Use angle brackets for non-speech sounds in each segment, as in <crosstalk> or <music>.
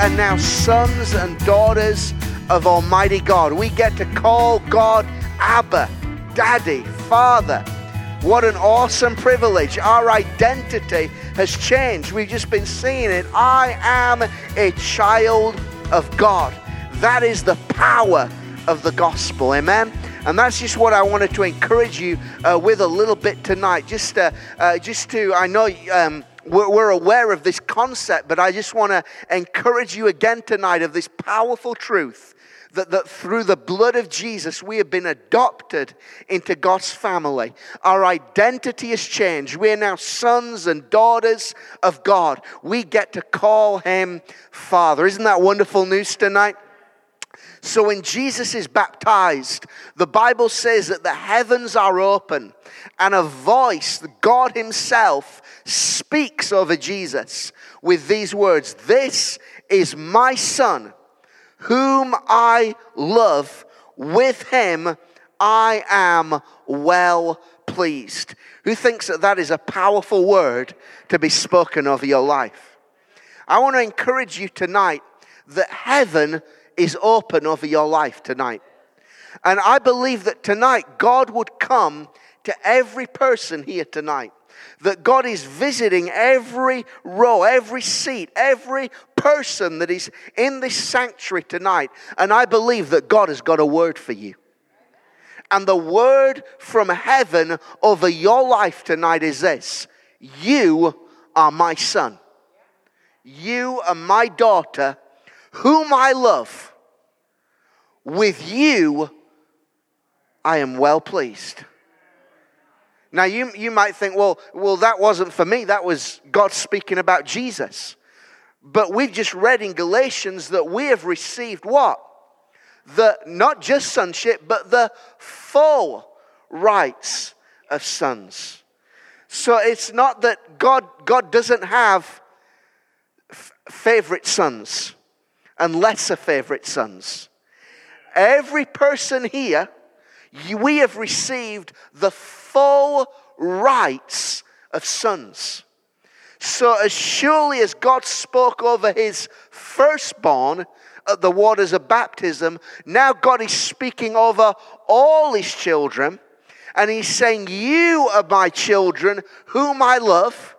are now sons and daughters of Almighty God. We get to call God Abba, Daddy, Father. What an awesome privilege. Our identity has changed. We've just been seeing it. I am a child of God. That is the power of the gospel. Amen. And that's just what I wanted to encourage you uh, with a little bit tonight. Just, uh, uh, just to, I know um, we're, aware of this concept, but I just want to encourage you again tonight of this powerful truth that, that through the blood of Jesus, we have been adopted into God's family. Our identity has changed. We are now sons and daughters of God. We get to call Him Father. Isn't that wonderful news tonight? So when Jesus is baptized, the Bible says that the heavens are open and a voice, God Himself, speaks over Jesus with these words This is my Son, whom I love. With Him I am well pleased. Who thinks that that is a powerful word to be spoken over your life? I want to encourage you tonight that heaven is open over your life tonight. And I believe that tonight God would come to every person here tonight. That God is visiting every row, every seat, every person that is in this sanctuary tonight. And I believe that God has got a word for you. And the word from heaven over your life tonight is this You are my son. You are my daughter, whom I love with you I am well pleased. Now you, you might think, well, well, that wasn't for me. That was God speaking about Jesus. But we've just read in Galatians that we have received what? The not just sonship, but the full rights of sons. So it's not that God, God doesn't have f- favorite sons and lesser favorite sons every person here, we have received the full rights of sons. So, as surely as God spoke over his firstborn at the waters of baptism, now God is speaking over all his children. And he's saying, You are my children, whom I love.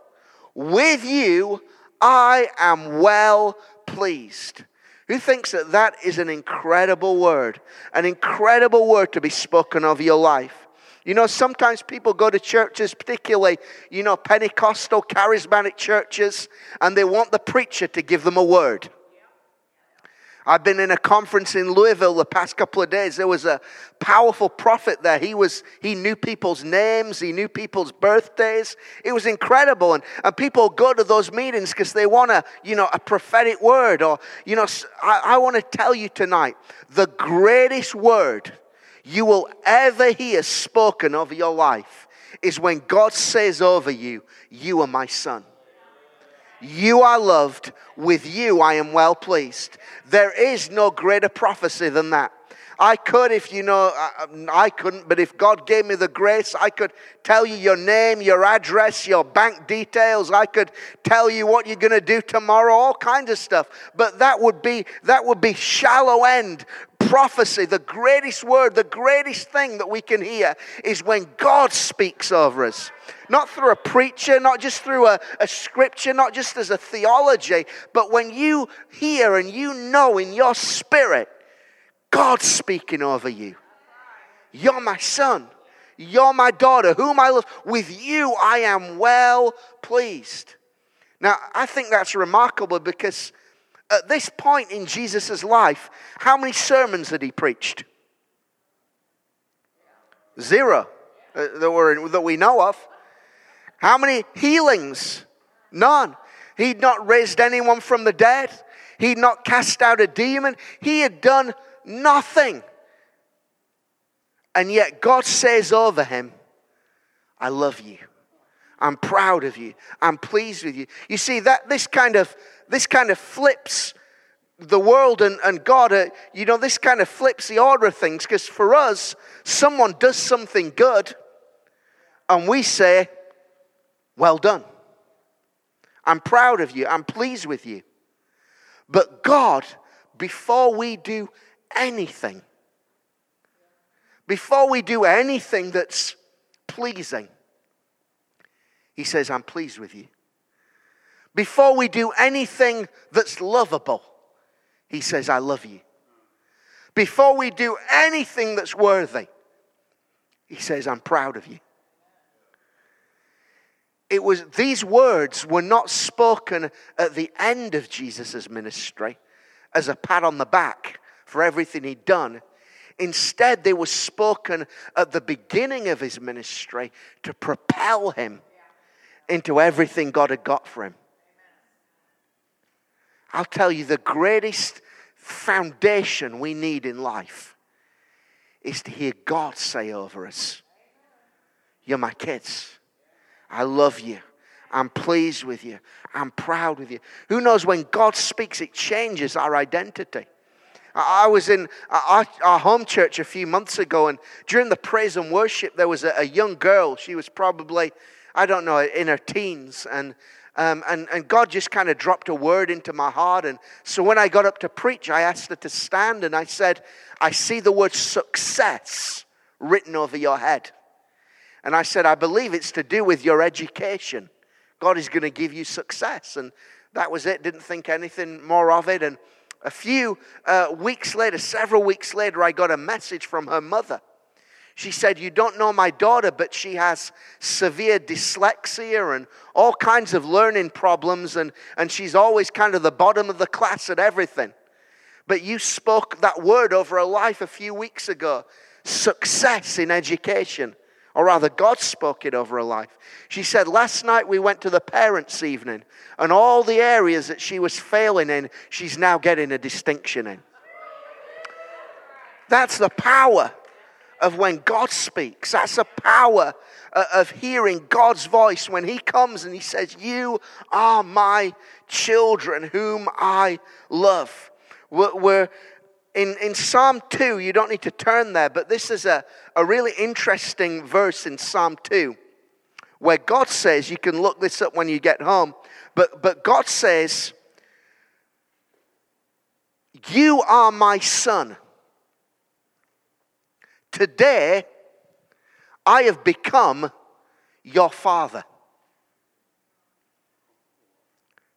With you I am well pleased. Who thinks that that is an incredible word? An incredible word to be spoken of your life. You know, sometimes people go to churches, particularly, you know, Pentecostal, charismatic churches, and they want the preacher to give them a word. I've been in a conference in Louisville the past couple of days. There was a powerful prophet there. He was he knew people's names, he knew people's birthdays. It was incredible. And, and people go to those meetings because they want a, you know, a prophetic word. Or, you know, I, I want to tell you tonight, the greatest word you will ever hear spoken over your life is when God says over you, You are my son. You are loved. With you I am well pleased. There is no greater prophecy than that. I could, if you know, I couldn't, but if God gave me the grace, I could tell you your name, your address, your bank details. I could tell you what you're going to do tomorrow, all kinds of stuff. But that would be, that would be shallow end prophecy. The greatest word, the greatest thing that we can hear is when God speaks over us. Not through a preacher, not just through a, a scripture, not just as a theology, but when you hear and you know in your spirit God speaking over you. You're my son. You're my daughter, whom I love. With you I am well pleased. Now, I think that's remarkable because at this point in Jesus' life, how many sermons had he preached? Zero uh, that, were, that we know of. How many healings? None. He'd not raised anyone from the dead. He'd not cast out a demon. He had done nothing. And yet God says over him, I love you. I'm proud of you. I'm pleased with you. You see, that this kind of this kind of flips the world and, and God, uh, you know, this kind of flips the order of things because for us, someone does something good and we say, Well done. I'm proud of you. I'm pleased with you. But God, before we do anything, before we do anything that's pleasing, He says, I'm pleased with you. Before we do anything that's lovable, He says, I love you. Before we do anything that's worthy, He says, I'm proud of you it was these words were not spoken at the end of Jesus' ministry as a pat on the back for everything he'd done. Instead, they were spoken at the beginning of his ministry to propel him into everything God had got for him. I'll tell you, the greatest foundation we need in life is to hear God say over us, You're my kids. I love you. I'm pleased with you. I'm proud with you. Who knows when God speaks, it changes our identity. I was in our, home church a few months ago, and during the praise and worship, there was a young girl. She was probably, I don't know, in her teens. And, um, and, and God just kind of dropped a word into my heart. And so when I got up to preach, I asked her to stand, and I said, I see the word success written over your head. And I said, I believe it's to do with your education. God is going to give you success. And that was it. Didn't think anything more of it. And a few uh, weeks later, several weeks later, I got a message from her mother. She said, You don't know my daughter, but she has severe dyslexia and all kinds of learning problems, and, and she's always kind of the bottom of the class at everything. But you spoke that word over her life a few weeks ago success in education. Or rather, God spoke it over her life. She said, Last night we went to the parents' evening, and all the areas that she was failing in, she's now getting a distinction in. That's the power of when God speaks. That's the power uh, of hearing God's voice when He comes and He says, You are my children whom I love. We're, we're in, in Psalm 2, you don't need to turn there, but this is a, a really interesting verse in Psalm 2 where God says, you can look this up when you get home, but, but God says, You are my son. Today, I have become your father.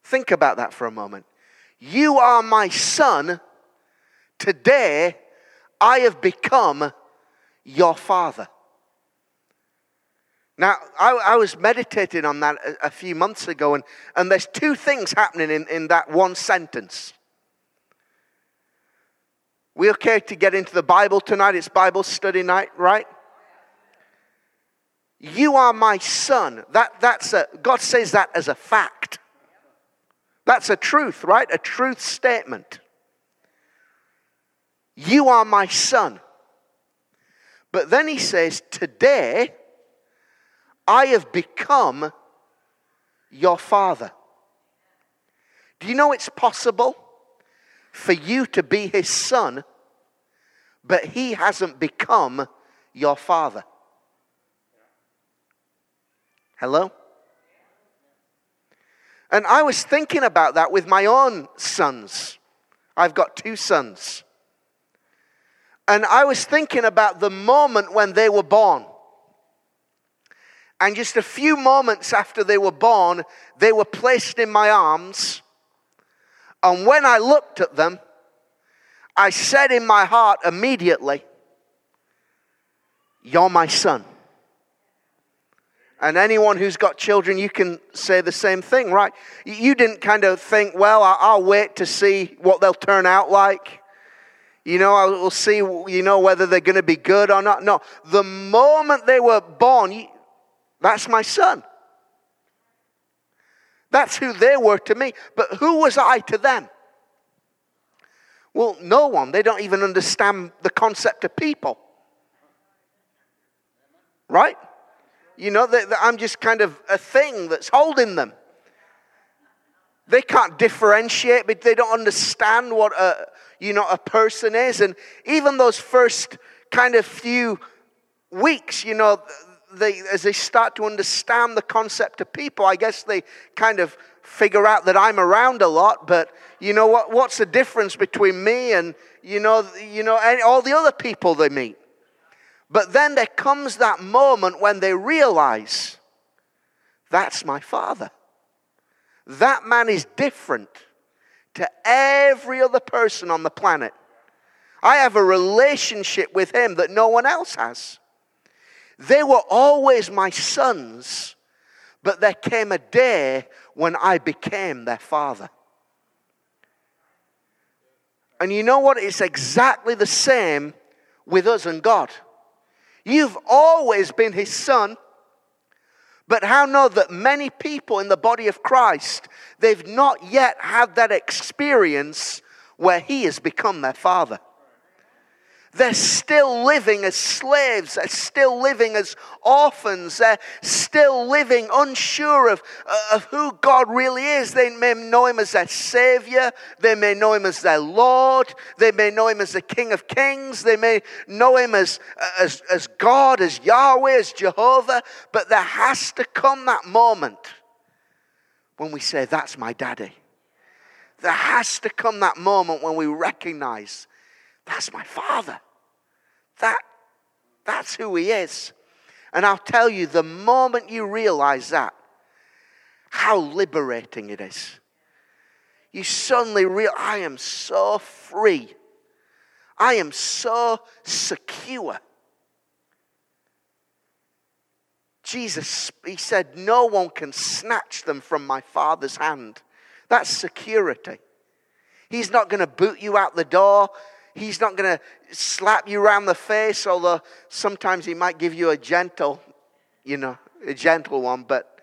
Think about that for a moment. You are my son Today, I have become your father. Now, I, I, was meditating on that a, a, few months ago, and, and there's two things happening in, in that one sentence. We okay to get into the Bible tonight? It's Bible study night, right? You are my son. That, that's a, God says that as a fact. That's a truth, right? A truth statement. You are my son. But then he says, Today I have become your father. Do you know it's possible for you to be his son, but he hasn't become your father? Hello? And I was thinking about that with my own sons. I've got two sons. And I was thinking about the moment when they were born. And just a few moments after they were born, they were placed in my arms. And when I looked at them, I said in my heart immediately, You're my son. And anyone who's got children, you can say the same thing, right? You didn't kind of think, Well, I'll wait to see what they'll turn out like. You know, I will see, you know, whether they're going to be good or not. No, the moment they were born, that's my son. That's who they were to me. But who was I to them? Well, no one. They don't even understand the concept of people. Right? You know, I'm just kind of a thing that's holding them. They can't differentiate, but they don't understand what a, you know, a person is. And even those first kind of few weeks, you know, they, as they start to understand the concept of people, I guess they kind of figure out that I'm around a lot, but you know what, what's the difference between me and, you know, you know, all the other people they meet? But then there comes that moment when they realize that's my father. That man is different to every other person on the planet. I have a relationship with him that no one else has. They were always my sons, but there came a day when I became their father. And you know what? It's exactly the same with us and God. You've always been his son. But how know that many people in the body of Christ, they've not yet had that experience where he has become their father. They're still living as slaves. They're still living as orphans. They're still living unsure of, of who God really is. They may know Him as their Savior. They may know Him as their Lord. They may know Him as the King of Kings. They may know Him as, as, as God, as Yahweh, as Jehovah. But there has to come that moment when we say, That's my daddy. There has to come that moment when we recognize that's my father. That, that's who he is. And I'll tell you, the moment you realize that, how liberating it is. You suddenly realize, I am so free. I am so secure. Jesus, he said, No one can snatch them from my Father's hand. That's security. He's not going to boot you out the door. He's not going to slap you around the face, although sometimes he might give you a gentle, you know, a gentle one, but,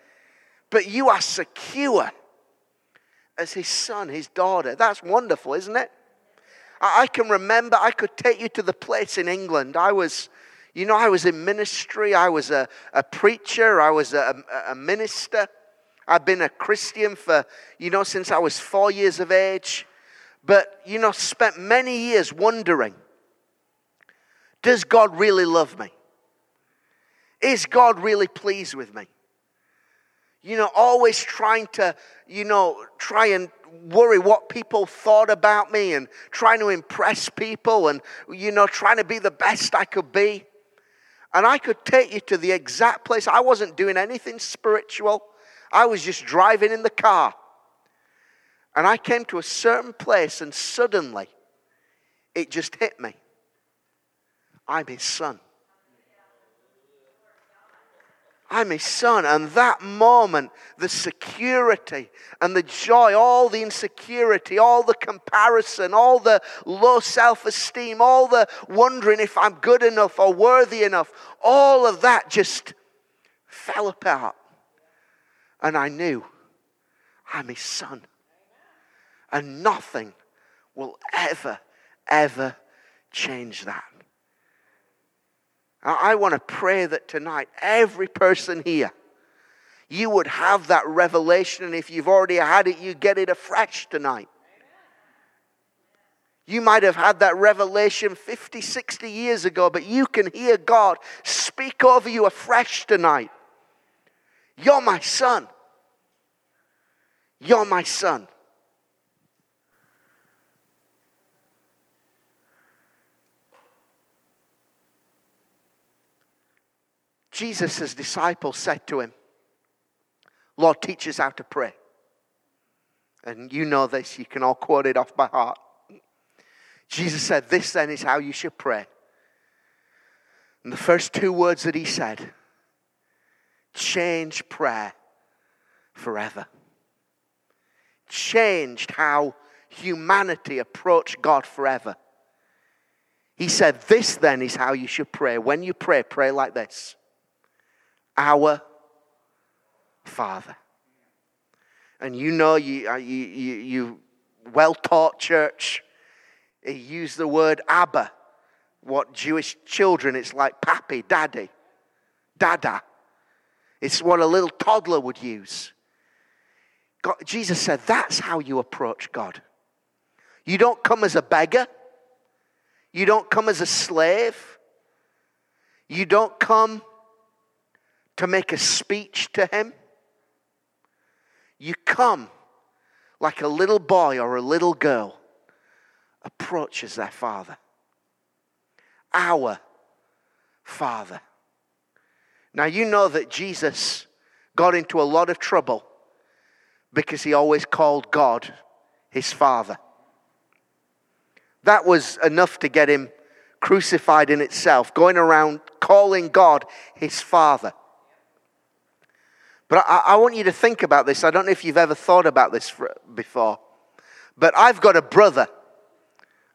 but you are secure as his son, his daughter. That's wonderful, isn't it? I, I can remember, I could take you to the place in England. I was, you know, I was in ministry, I was a, a preacher, I was a, a minister. I've been a Christian for, you know, since I was four years of age but, you know, spent many years wondering does God really love me? Is God really pleased with me? You know, always trying to, you know, try and worry what people thought about me and trying to impress people and, you know, trying to be the best I could be. And I could take you to the exact place. I wasn't doing anything spiritual, I was just driving in the car. And I came to a certain place, and suddenly it just hit me. I'm his son. I'm his son. And that moment, the security and the joy, all the insecurity, all the comparison, all the low self esteem, all the wondering if I'm good enough or worthy enough, all of that just fell apart. And I knew I'm his son. And nothing will ever, ever change that. I want to pray that tonight, every person here, you would have that revelation. And if you've already had it, you get it afresh tonight. You might have had that revelation 50, 60 years ago, but you can hear God speak over you afresh tonight. You're my son. You're my son. Jesus' disciples said to him, Lord, teach us how to pray. And you know this, you can all quote it off by heart. Jesus said, This then is how you should pray. And the first two words that he said changed prayer forever. Changed how humanity approached God forever. He said, This then is how you should pray. When you pray, pray like this our Father. And you know, you, uh, you, you, you well taught church, he used the word Abba. What Jewish children, it's like pappy, daddy, dada. It's what a little toddler would use. God, Jesus said, that's how you approach God. You don't come as a beggar. You don't come as a slave. You don't come to make a speech to him. You come like a little boy or a little girl approaches their father. Our father. Now, you know that Jesus got into a lot of trouble because he always called God his father. That was enough to get him crucified in itself, going around calling God his father. But I, I, want you to think about this. I don't know if you've ever thought about this for, before. But I've got a brother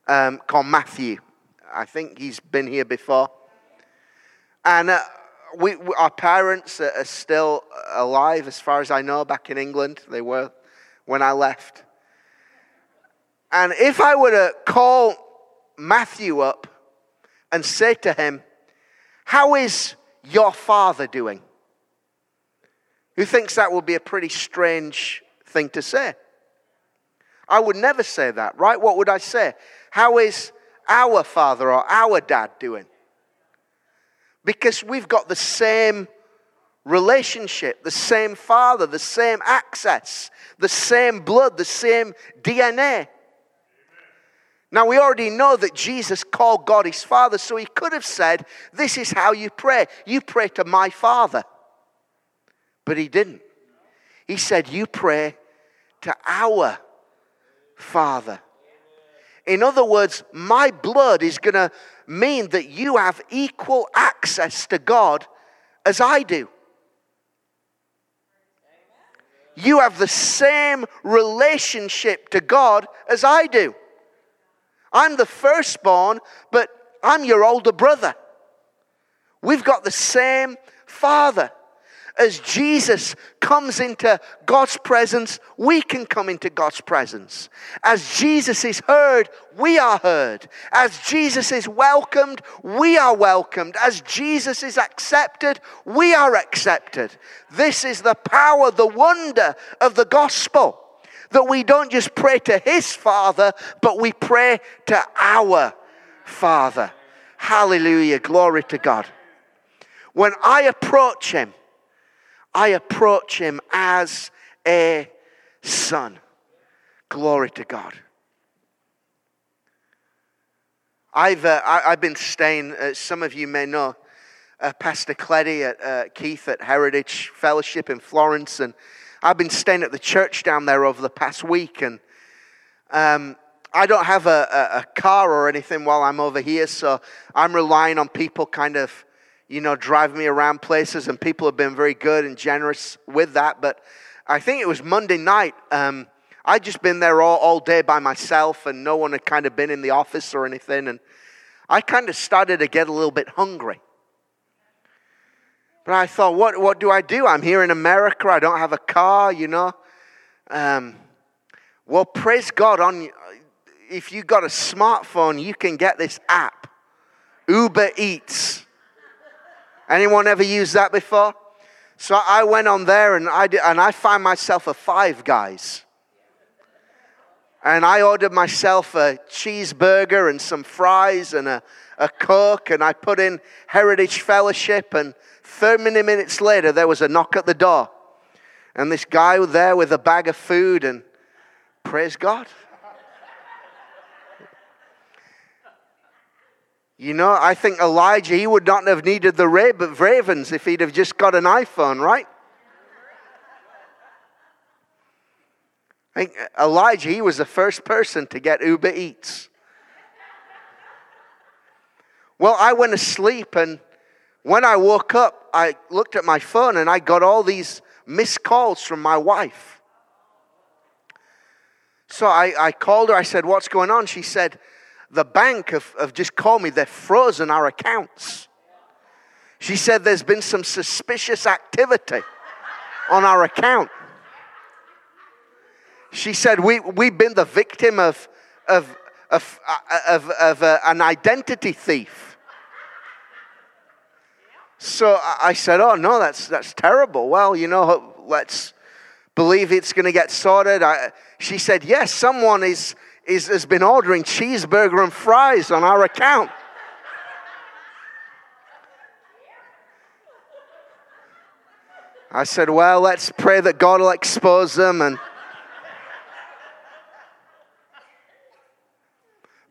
um, called Matthew. I think he's been here before. And uh, we, we, our parents are still alive, as far as I know, back in England. They were when I left. And if I were to call Matthew up and say to him, How is your father doing? Who thinks that would be a pretty strange thing to say? I would never say that, right? What would I say? How is our father or our dad doing? Because we've got the same relationship, the same father, the same access, the same blood, the same DNA. Now, we already know that Jesus called God his Father, so he could have said, This is how you pray. You pray to my Father. But he didn't. He said, You pray to our Father. In other words, my blood is going to mean that you have equal access to God as I do. You have the same relationship to God as I do. I'm the firstborn, but I'm your older brother. We've got the same father as Jesus comes into God's presence, we can come into God's presence. As Jesus is heard, we are heard. As Jesus is welcomed, we are welcomed. As Jesus is accepted, we are accepted. This is the power, the wonder of the gospel. That we don't just pray to his Father, but we pray to our Father. Hallelujah. Glory to God. When I approach him, I approach him as a son. Glory to God. I've, uh, I, have been staying, uh, some of you may know, uh, Pastor Cleddie at uh, Keith at Heritage Fellowship in Florence, and I've been staying at the church down there over the past week, and um, I don't have a, a, a, car or anything while I'm over here, so I'm relying on people kind of you know, drive me around places, and people have been very good and generous with that. But I think it was Monday night. Um, I'd just been there all, all day by myself, and no one had kind of been in the office or anything. And I kind of started to get a little bit hungry. But I thought, what, what do I do? I'm here in America. I don't have a car, you know. Um, well, praise God. On if you've got a smartphone, you can get this app, Uber Eats. Anyone ever used that before? So I went on there and I, did, and I found myself a Five Guys. And I ordered myself a cheeseburger and some fries and a, a Coke. And I put in Heritage Fellowship. And 30 minutes later, there was a knock at the door. And this guy there with a bag of food. And praise God. You know, I think Elijah, he would not have needed the ravens if he'd have just got an iPhone, right? I think Elijah, he was the first person to get Uber Eats. Well, I went to sleep, and when I woke up, I looked at my phone and I got all these missed calls from my wife. So I, I called her. I said, What's going on? She said, the bank have, have just called me, they've frozen our accounts. She said there's been some suspicious activity on our account. She said we, we've been the victim of, of, of, of, of uh, an identity thief. So I said, Oh, no, that's, that's terrible. Well, you know, let's believe it's going to get sorted. I, she said, Yes, someone is is, has been ordering cheeseburger and fries on our account. I said, Well, let's pray that God will expose them. And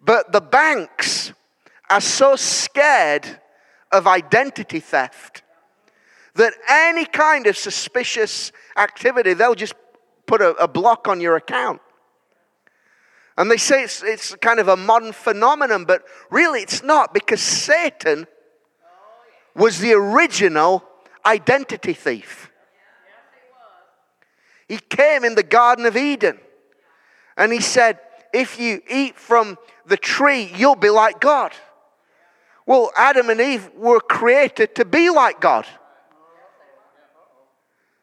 but the banks are so scared of identity theft that any kind of suspicious activity, they'll just put a, a block on your account. And they say it's, it's kind of a modern phenomenon, but really it's not because Satan was the original identity thief. He came in the Garden of Eden and he said, If you eat from the tree, you'll be like God. Well, Adam and Eve were created to be like God.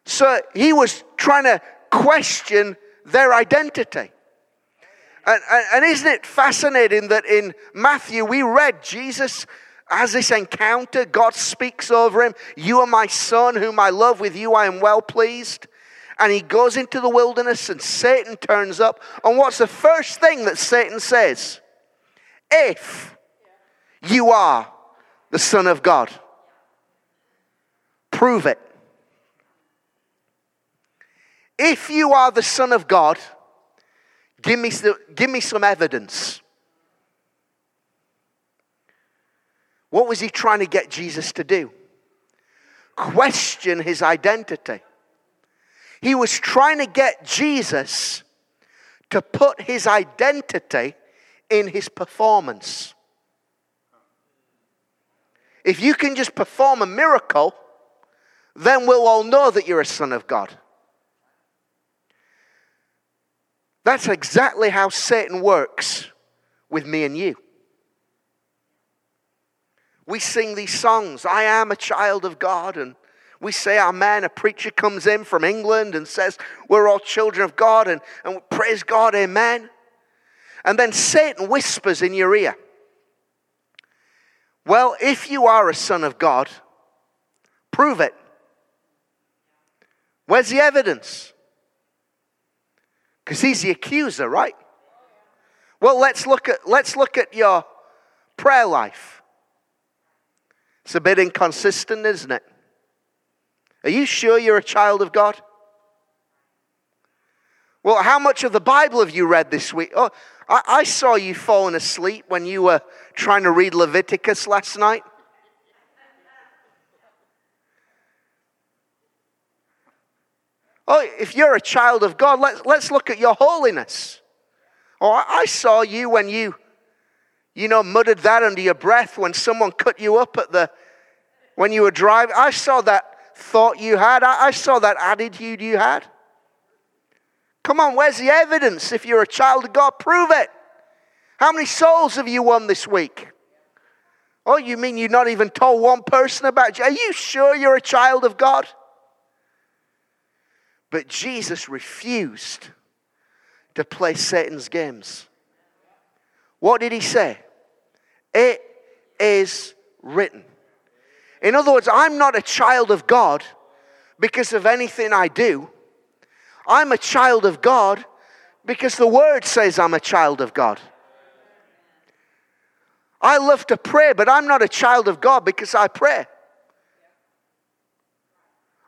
So he was trying to question their identity. And, and, and, isn't it fascinating that in Matthew we read Jesus has this encounter? God speaks over him. You are my son, whom I love. With you I am well pleased. And he goes into the wilderness, and Satan turns up. And what's the first thing that Satan says? If you are the Son of God, prove it. If you are the Son of God, give me, give me some evidence. What was he trying to get Jesus to do? Question his identity. He was trying to get Jesus to put his identity in his performance. If you can just perform a miracle, then we'll all know that you're a son of God. That's exactly how Satan works with me and you. We sing these songs, I am a child of God, and we say amen. A preacher comes in from England and says, We're all children of God, and, and praise God, amen. And then Satan whispers in your ear, Well, if you are a son of God, prove it. Where's the evidence? Because he's the accuser, right? Well, let's look at let's look at your prayer life. It's a bit inconsistent, isn't it? Are you sure you're a child of God? Well, how much of the Bible have you read this week? Oh, I, I saw you falling asleep when you were trying to read Leviticus last night. Oh, if you're a child of God, let's, let's look at your holiness. Oh, I saw you when you, you know, muttered that under your breath when someone cut you up at the, when you were driving. I saw that thought you had. I, I saw that attitude you had. Come on, where's the evidence? If you're a child of God, prove it. How many souls have you won this week? Oh, you mean you've not even told one person about you? Are you sure you're a child of God? But Jesus refused to play Satan's games. What did he say? It is written. In other words, I'm not a child of God because of anything I do. I'm a child of God because the word says I'm a child of God. I love to pray, but I'm not a child of God because I pray.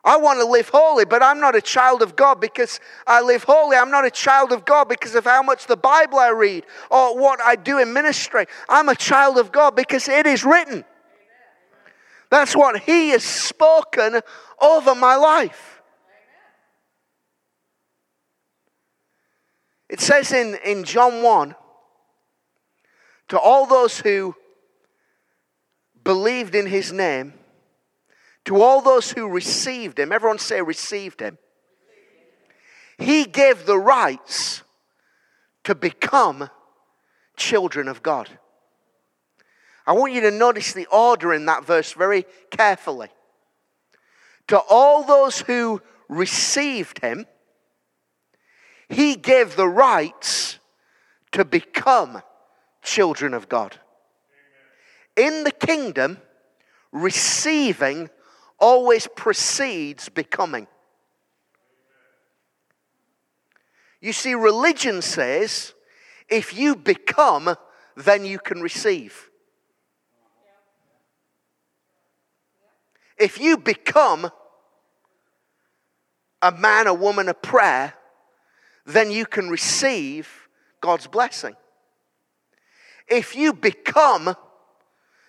I want to live holy, but I'm not a child of God because I live holy. I'm not a child of God because of how much the Bible I read or what I do in ministry. I'm a child of God because it is written. That's what He has spoken over my life. It says in, in John 1 to all those who believed in His name, to all those who received him, everyone say received him, he gave the rights to become children of God. I want you to notice the order in that verse very carefully. To all those who received him, he gave the rights to become children of God. In the kingdom, receiving always precedes becoming. You see, religion says if you become, then you can receive. If you become, a man, a woman of prayer, then you can receive God's blessing. If you become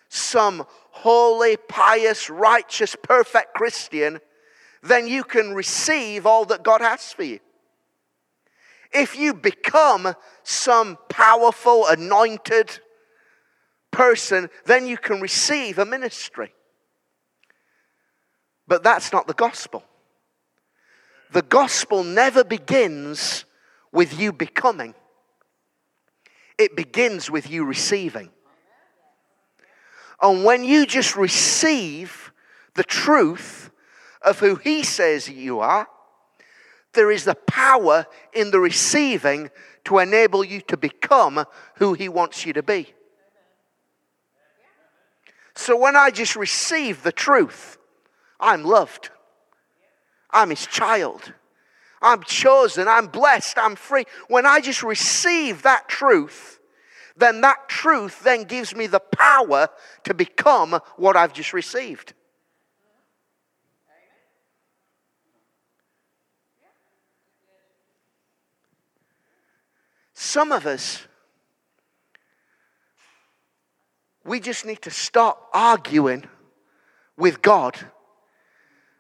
some holy, pious, righteous, perfect Christian, then you can receive all that God has for you. If you become some powerful, anointed person, then you can receive a ministry. But that's not the gospel. The gospel never begins with you becoming, it begins with you receiving. And when you just receive the truth of who He says you are, there is the power in the receiving to enable you to become who He wants you to be. So when I just receive the truth, I'm loved. I'm His child. I'm chosen. I'm blessed. I'm free. When I just receive that truth, then that truth then gives me the power to become what I've just received. Some of us, we just need to stop arguing with God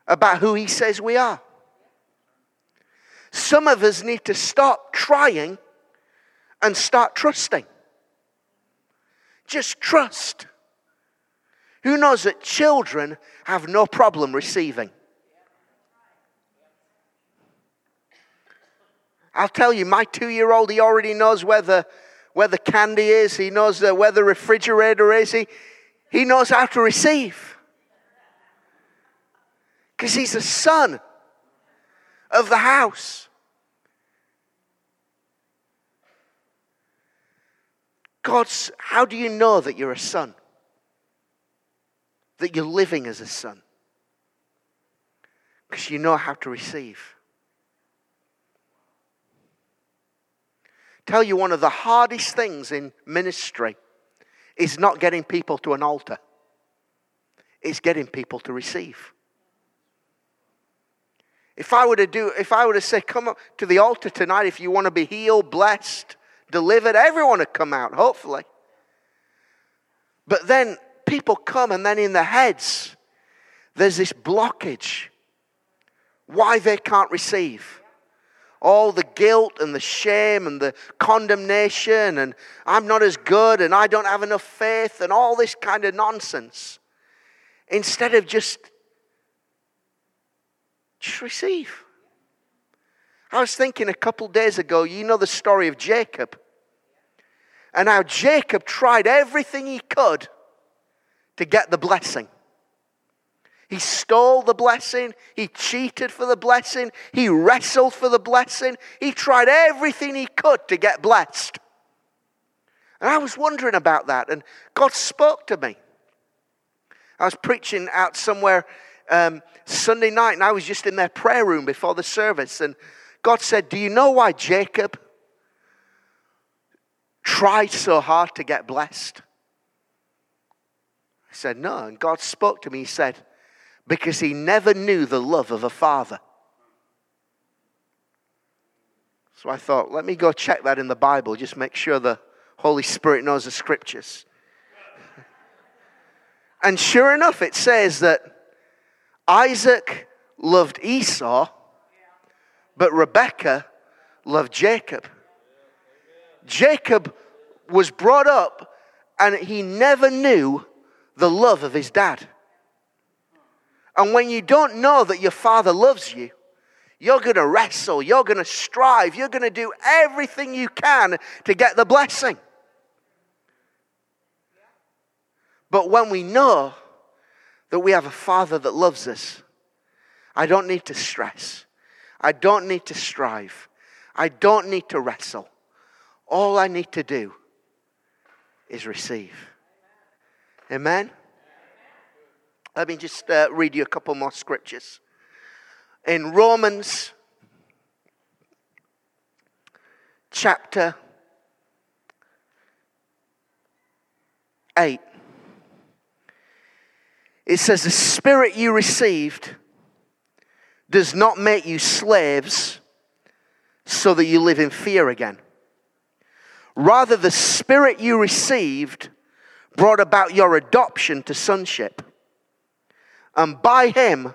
about who He says we are. Some of us need to stop trying and start trusting. Just trust. Who knows that children have no problem receiving? I'll tell you, my two year old, he already knows where the, where the candy is, he knows where the refrigerator is, he, he knows how to receive. Because he's a son of the house. God's, how do you know that you're a son? That you're living as a son? Because you know how to receive. tell you one of the hardest things in ministry is not getting people to an altar, it's getting people to receive. If I were to do, if I were to say, come up to the altar tonight if you want to be healed, blessed, delivered, everyone would come out, hopefully. But then people come, and then in their heads, there's this blockage why they can't receive all the guilt and the shame and the condemnation, and I'm not as good, and I don't have enough faith, and all this kind of nonsense. Instead of just, just receive. I was thinking a couple days ago, you know the story of Jacob, and how Jacob tried everything he could to get the blessing. He stole the blessing. He cheated for the blessing. He wrestled for the blessing. He tried everything he could to get blessed. And I was wondering about that, and God spoke to me. I was preaching out somewhere um, Sunday night, and I was just in their prayer room before the service, and God said, Do you know why Jacob tried so hard to get blessed? I said, No. And God spoke to me. He said, because he never knew the love of a father. So I thought, let me go check that in the Bible, just make sure the Holy Spirit knows the scriptures. and sure enough, it says that Isaac loved Esau, but Rebekah loved Jacob. Jacob was brought up and he never knew the love of his dad. And when you don't know that your father loves you, you're going to wrestle, you're going to strive, you're going to do everything you can to get the blessing. But when we know that we have a father that loves us, I don't need to stress. I don't need to strive. I don't need to wrestle. All I need to do is receive. Amen? Let me just uh, read you a couple more scriptures. In Romans chapter 8, it says, The Spirit you received does not make you slaves so that you live in fear again. Rather, the Spirit you received brought about your adoption to sonship. And by him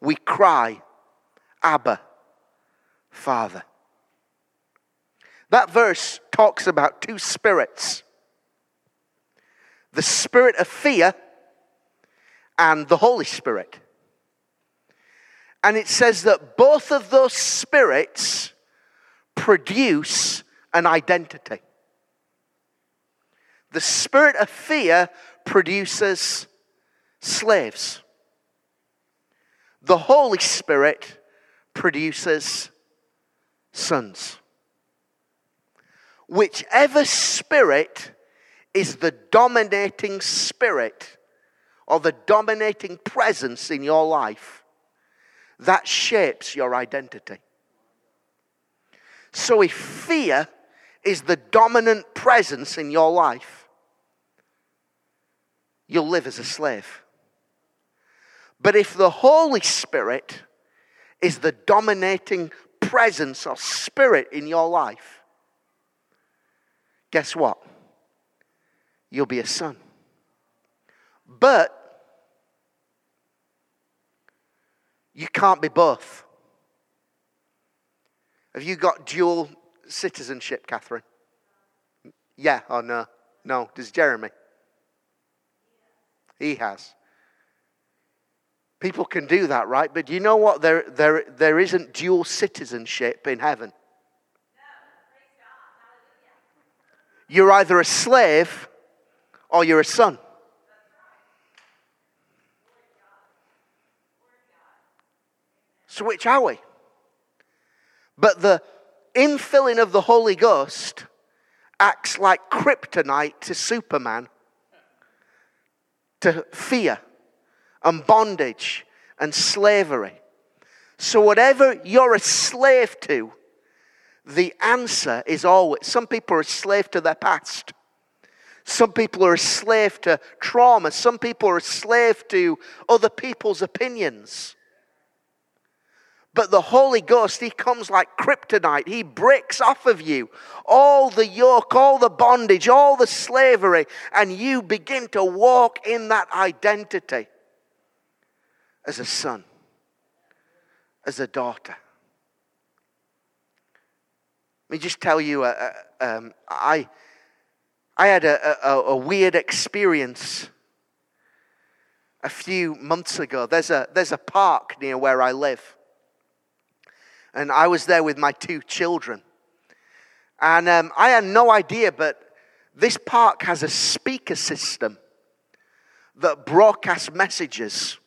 we cry, Abba, Father. That verse talks about two spirits the spirit of fear and the Holy Spirit. And it says that both of those spirits produce an identity. The spirit of fear produces slaves. The Holy Spirit produces sons. Whichever spirit is the dominating spirit or the dominating presence in your life, that shapes your identity. So if fear is the dominant presence in your life, you'll live as a slave. But if the Holy Spirit is the dominating presence or spirit in your life, guess what? You'll be a son. But you can't be both. Have you got dual citizenship, Catherine? Yeah or no? No. Does Jeremy? He has. People can do that, right? But you know what? There, there, there isn't dual citizenship in heaven. You're either a slave or you're a son. So, which are we? But the infilling of the Holy Ghost acts like kryptonite to Superman, to fear and bondage and slavery. So, whatever you're a slave to, the answer is always some people are a slave to their past. Some people are a slave to trauma. Some people are a slave to other people's opinions. But the Holy Ghost, He comes like kryptonite. He breaks off of you all the yoke, all the bondage, all the slavery, and you begin to walk in that identity as a son, as a daughter. Let me just tell you, uh, uh, um, I, I had a, a, a weird experience a few months ago. There's a, there's a park near where I live. And I was there with my two children. And um, I had no idea, but this park has a speaker system that broadcasts messages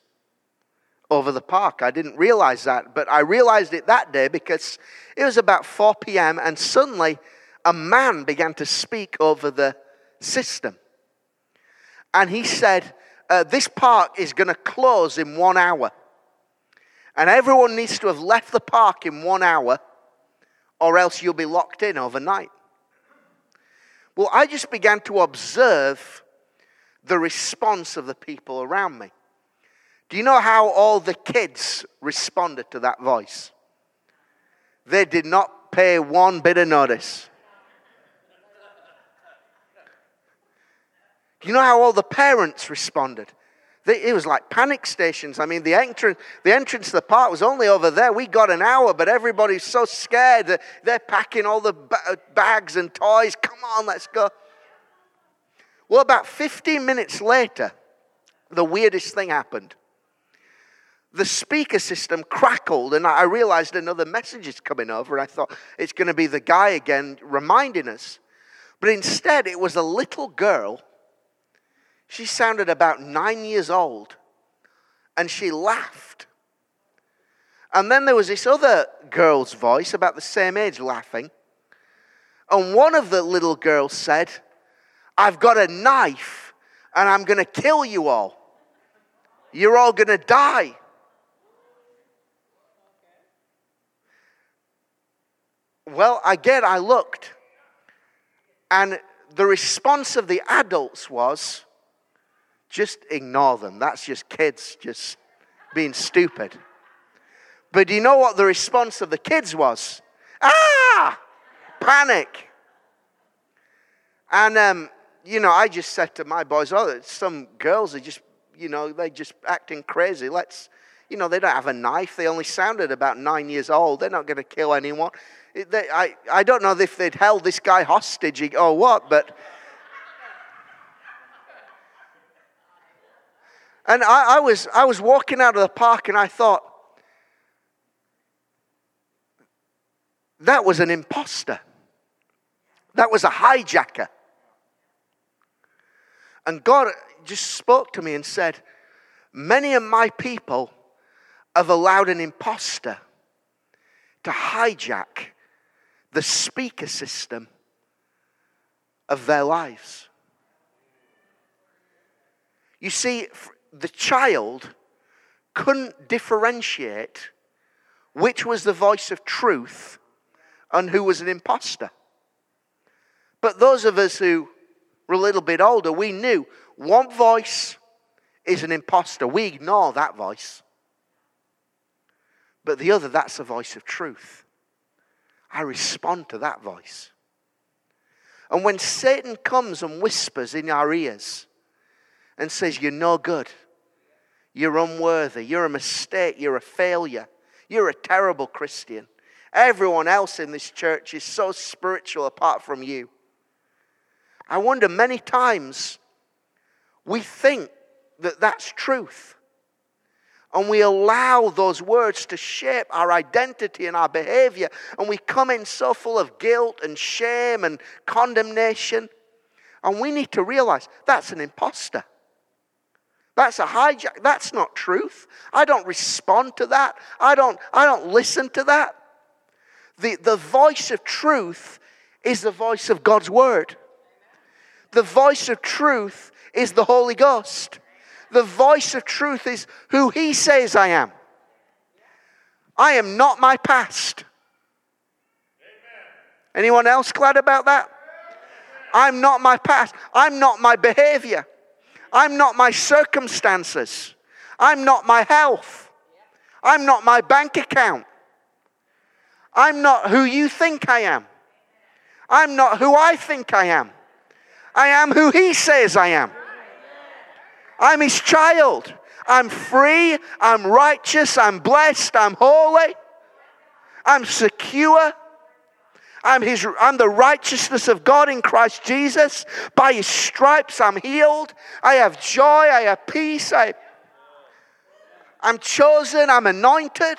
over the park. I didn't realize that, but I realized it that day because it was about 4 p.m. and suddenly a man began to speak over the system. And he said, uh, This park is going to close in one hour. And everyone needs to have left the park in one hour, or else you'll be locked in overnight. Well, I just began to observe the response of the people around me. Do you know how all the kids responded to that voice? They did not pay one bit of notice. Do you know how all the parents responded? It was like panic stations. I mean, the entrance, the entrance to the park was only over there. We got an hour, but everybody's so scared. That they're packing all the bags and toys. Come on, let's go. Well, about 15 minutes later, the weirdest thing happened the speaker system crackled, and I realized another message is coming over. I thought it's going to be the guy again reminding us. But instead, it was a little girl. She sounded about nine years old, and she laughed. And then there was this other girl's voice, about the same age, laughing. And one of the little girls said, I've got a knife, and I'm going to kill you all. You're all going to die. Well, again, I looked, and the response of the adults was just ignore them. That's just kids just being stupid. But do you know what the response of the kids was? Ah! Panic. And, um, you know, I just said to my boys, oh, some girls are just, you know, they're just acting crazy. Let's, you know, they don't have a knife. They only sounded about nine years old. They're not going to kill anyone. They, I, I don't know if they'd held this guy hostage or what, but. And I, I, was, I was walking out of the park and I thought, that was an impostor. That was a hijacker. And God just spoke to me and said, Many of my people have allowed an impostor to hijack the speaker system of their lives. You see, the child couldn't differentiate which was the voice of truth and who was an impostor. But those of us who were a little bit older, we knew one voice is an impostor. We ignore that voice. But the other, that's the voice of truth. I respond to that voice. And when Satan comes and whispers in our ears and says, You're no good, you're unworthy, you're a mistake, you're a failure, you're a terrible Christian, everyone else in this church is so spiritual apart from you. I wonder many times we think that that's truth and we allow those words to shape our identity and our behavior, and we come in so full of guilt and shame and condemnation. And we need to realize that's an impostor. That's a hijack. That's not truth. I don't respond to that. I don't, I don't listen to that. The, the voice of truth is the voice of God's word. The voice of truth is the Holy Ghost the voice of truth is who He says I am. I am not my past. Anyone else glad about that? I'm not my past. I'm not my behavior. I'm not my circumstances. I'm not my health. I'm not my bank account. I'm not who you think I am. I'm not who I think I am. I am who He says I am. I'm his child. I'm free. I'm righteous. I'm blessed. I'm holy. I'm secure. I'm, his, I'm the righteousness of God in Christ Jesus. By his stripes, I'm healed. I have joy. I have peace. I, I'm chosen. I'm anointed.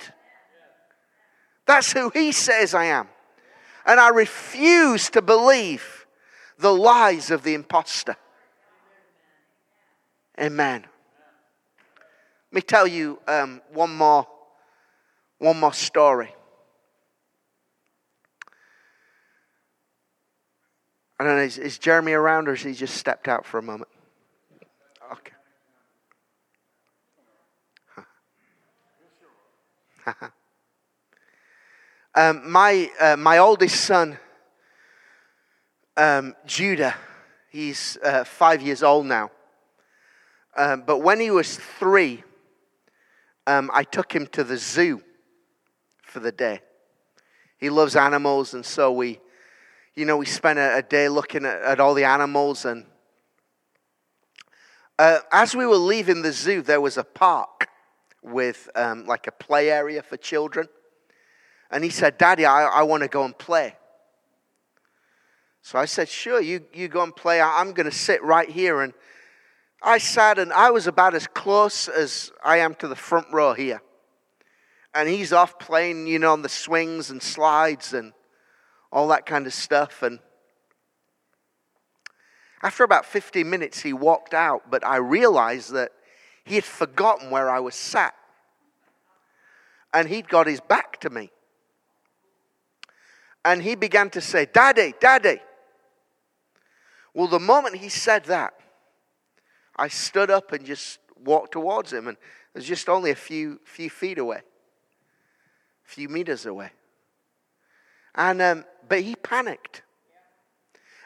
That's who he says I am. And I refuse to believe the lies of the impostor. Amen. Let me tell you um, one more, one more story. I don't know, is, is Jeremy around or has he just stepped out for a moment? Okay. <laughs> um, my, uh, my oldest son, um, Judah, he's uh, five years old now. Um, but when he was three, um, I took him to the zoo for the day. He loves animals, and so we, you know, we spent a, a day looking at, at, all the animals. And uh, as we were leaving the zoo, there was a park with um, like a play area for children. And he said, Daddy, I, I want to go and play. So I said, Sure, you, you go and play. I, I'm going to sit right here and I sat and I was about as close as I am to the front row here. And he's off playing, you know, on the swings and slides and all that kind of stuff. And after about 15 minutes, he walked out, but I realized that he had forgotten where I was sat. And he'd got his back to me. And he began to say, Daddy, Daddy. Well, the moment he said that, I stood up and just walked towards him, and it was just only a few, few feet away, a few meters away. And, um, but he panicked.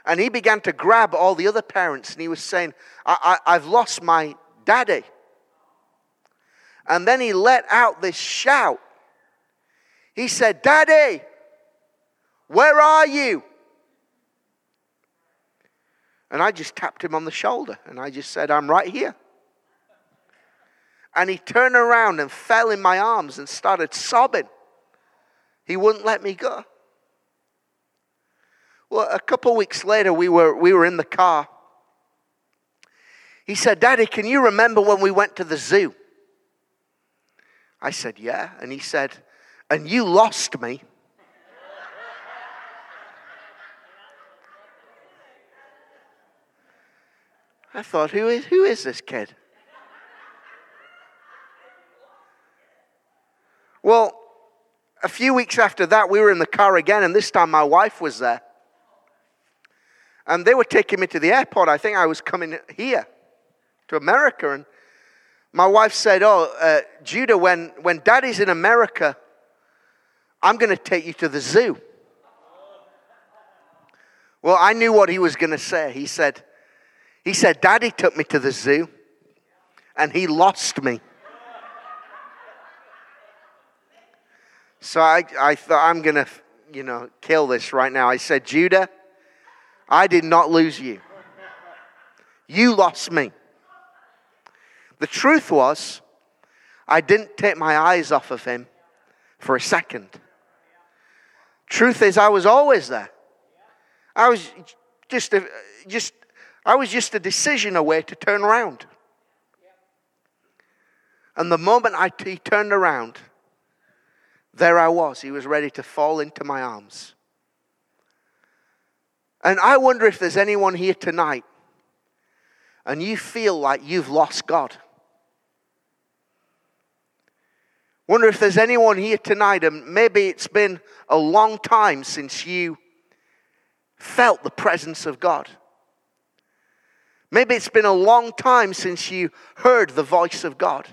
And he began to grab all the other parents, and he was saying, I, I, I've lost my daddy. And then he let out this shout He said, Daddy, where are you? And I just tapped him on the shoulder and I just said, I'm right here. And he turned around and fell in my arms and started sobbing. He wouldn't let me go. Well, a couple weeks later, we were, we were in the car. He said, Daddy, can you remember when we went to the zoo? I said, Yeah. And he said, And you lost me. I thought, who is, who is this kid? Well, a few weeks after that, we were in the car again, and this time my wife was there. And they were taking me to the airport. I think I was coming here to America. And my wife said, Oh, uh, Judah, when, when daddy's in America, I'm going to take you to the zoo. Well, I knew what he was going to say. He said, he said, Daddy took me to the zoo and he lost me. So I, I thought, I'm going to, you know, kill this right now. I said, Judah, I did not lose you. You lost me. The truth was, I didn't take my eyes off of him for a second. Truth is, I was always there. I was just, a, just I was just a decision away to turn around. And the moment I, he turned around, there I was. He was ready to fall into my arms. And I wonder if there's anyone here tonight and you feel like you've lost God. Wonder if there's anyone here tonight, and maybe it's been a long time since you felt the presence of God. Maybe it's been a long time since you heard the voice of God.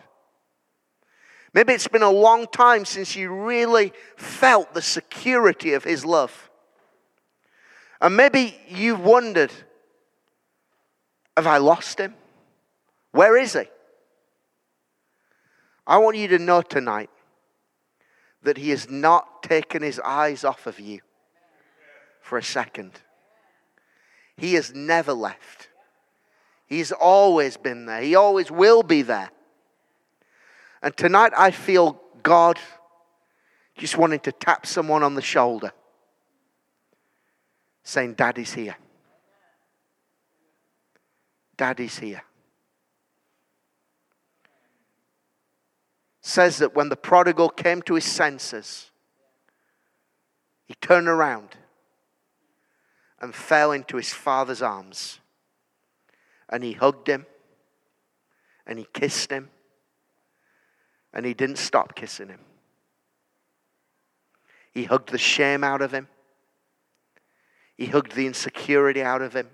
Maybe it's been a long time since you really felt the security of His love. And maybe you've wondered have I lost Him? Where is He? I want you to know tonight that He has not taken His eyes off of you for a second. He has never left. He's always been there. He always will be there. And tonight I feel God just wanting to tap someone on the shoulder, saying, Daddy's here. Daddy's here. Says that when the prodigal came to his senses, he turned around and fell into his father's arms and he hugged him and he kissed him and he didn't stop kissing him. He hugged the shame out of him. He hugged the insecurity out of him.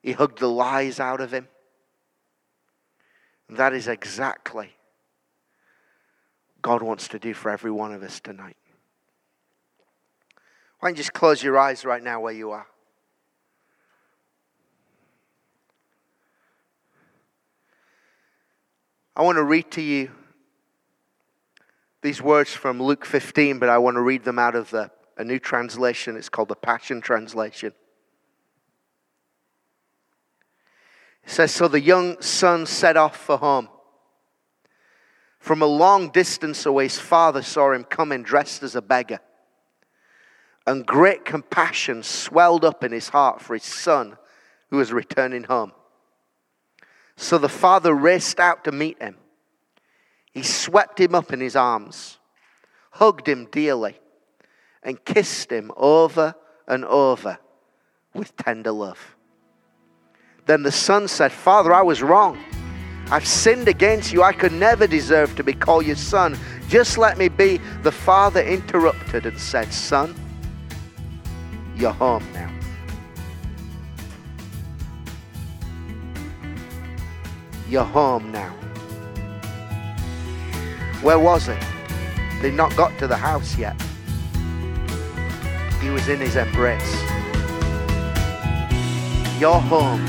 He hugged the lies out of him. And that is exactly God wants to do for every one of us tonight. Why don't you just close your eyes right now where you are? I want to read to you these words from Luke 15, but I want to read them out of the, a new translation. It's called the Passion Translation. It says So the young son set off for home. From a long distance away, his father saw him coming dressed as a beggar. And great compassion swelled up in his heart for his son who was returning home. So the father raced out to meet him. He swept him up in his arms, hugged him dearly, and kissed him over and over with tender love. Then the son said, Father, I was wrong. I've sinned against you. I could never deserve to be called your son. Just let me be. The father interrupted and said, Son, you're home now. You're home now. Where was it? They'd not got to the house yet. He was in his embrace. Your home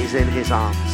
is in his arms.